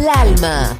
Del alma.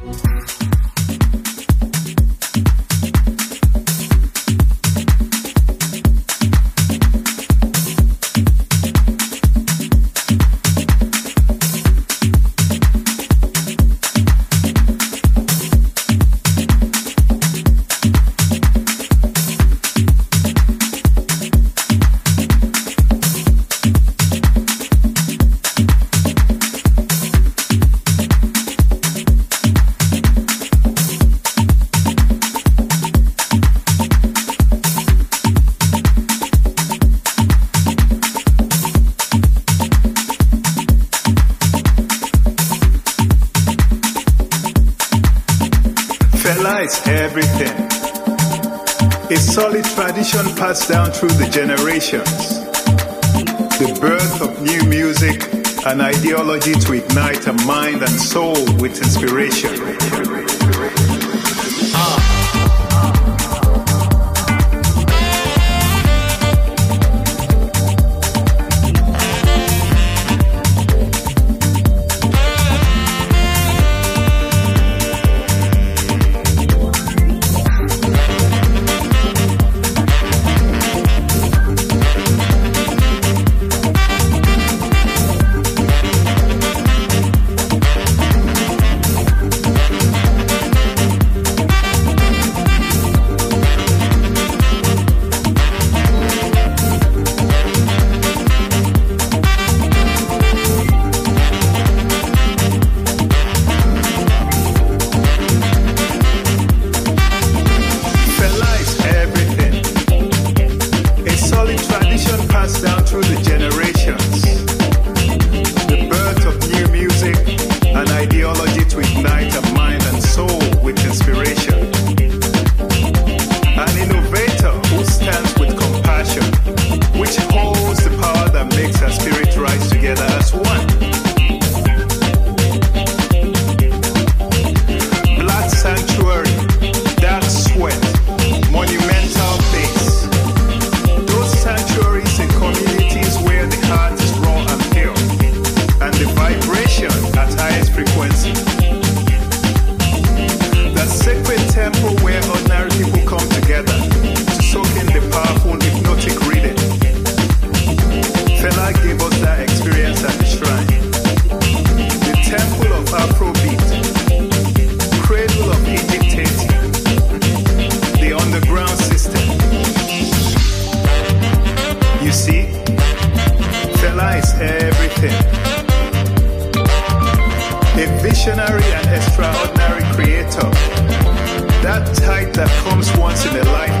that comes once in a lifetime.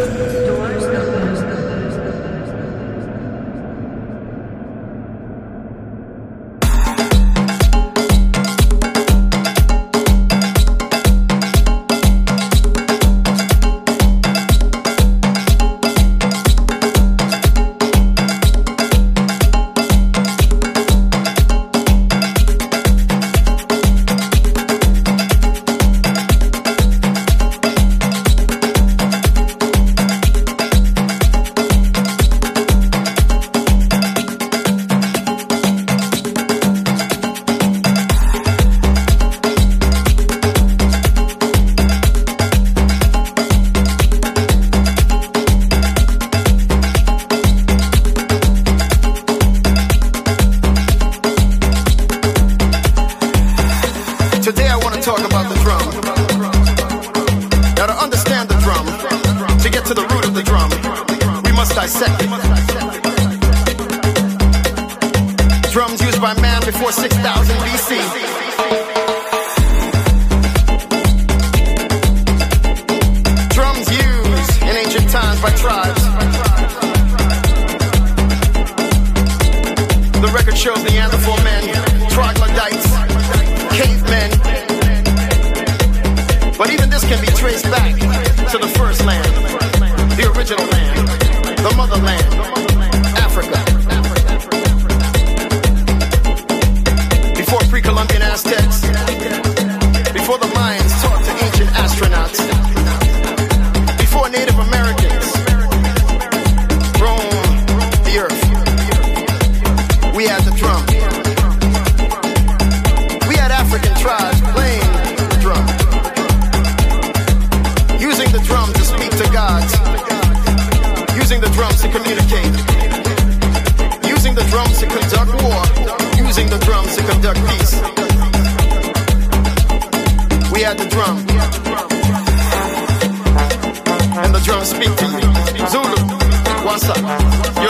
speak to you. Zulu, what's up?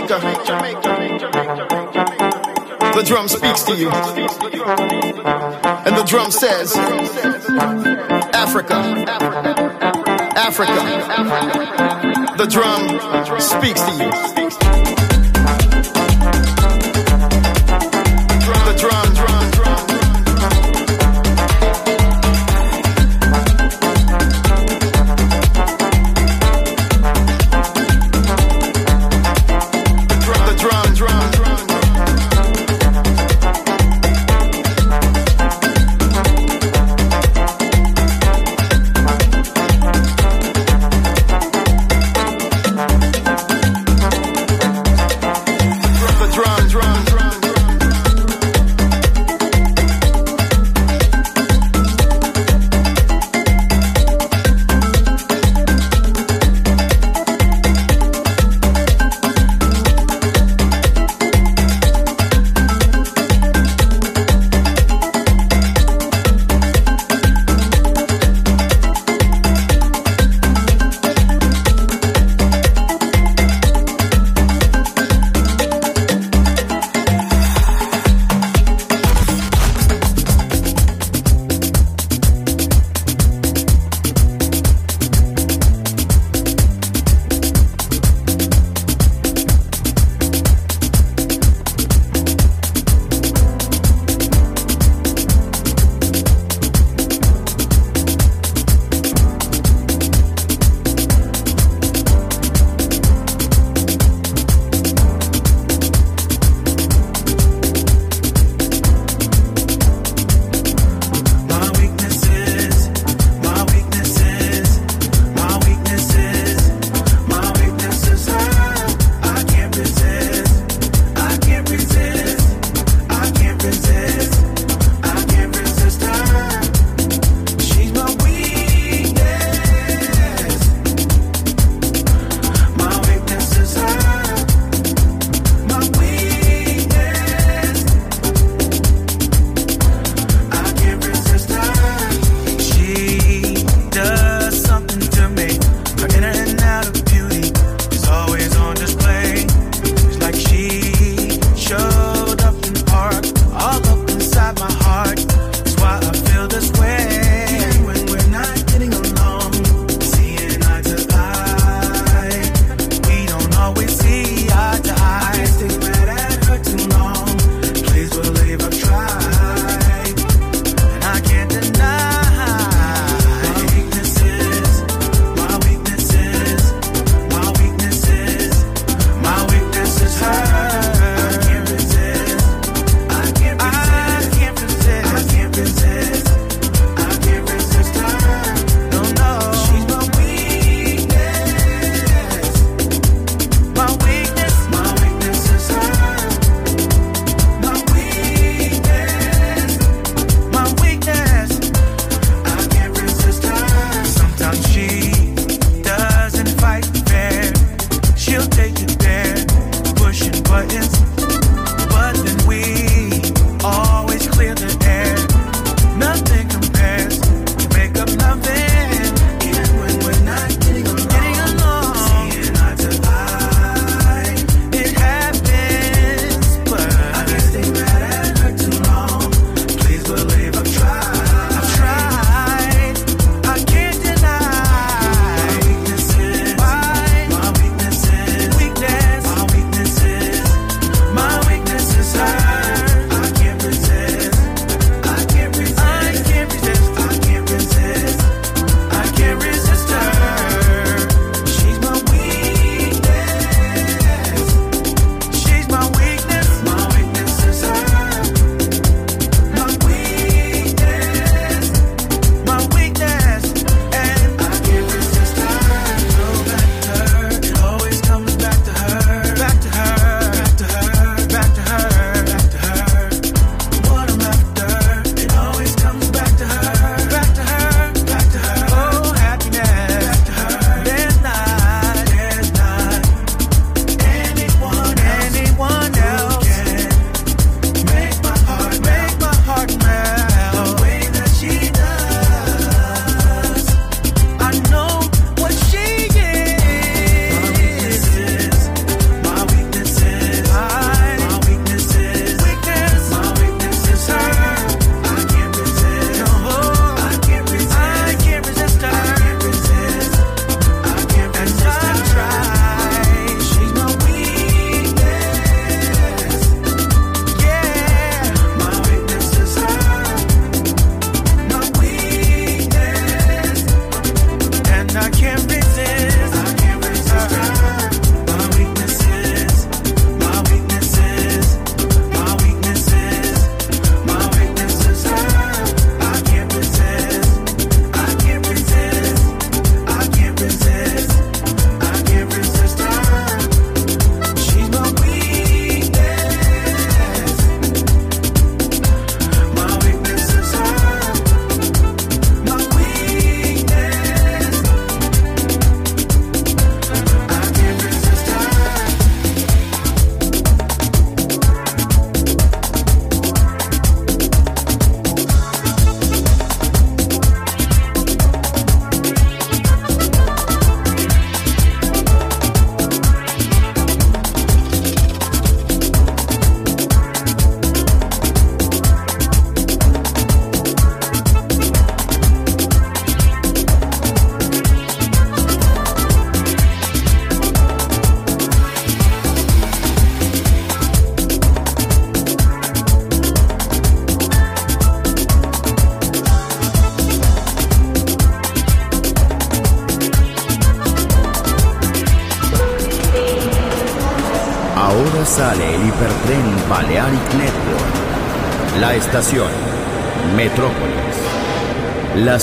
Jamaica. The drum speaks to you. And the drum says, Africa, Africa. Africa. The drum speaks to you.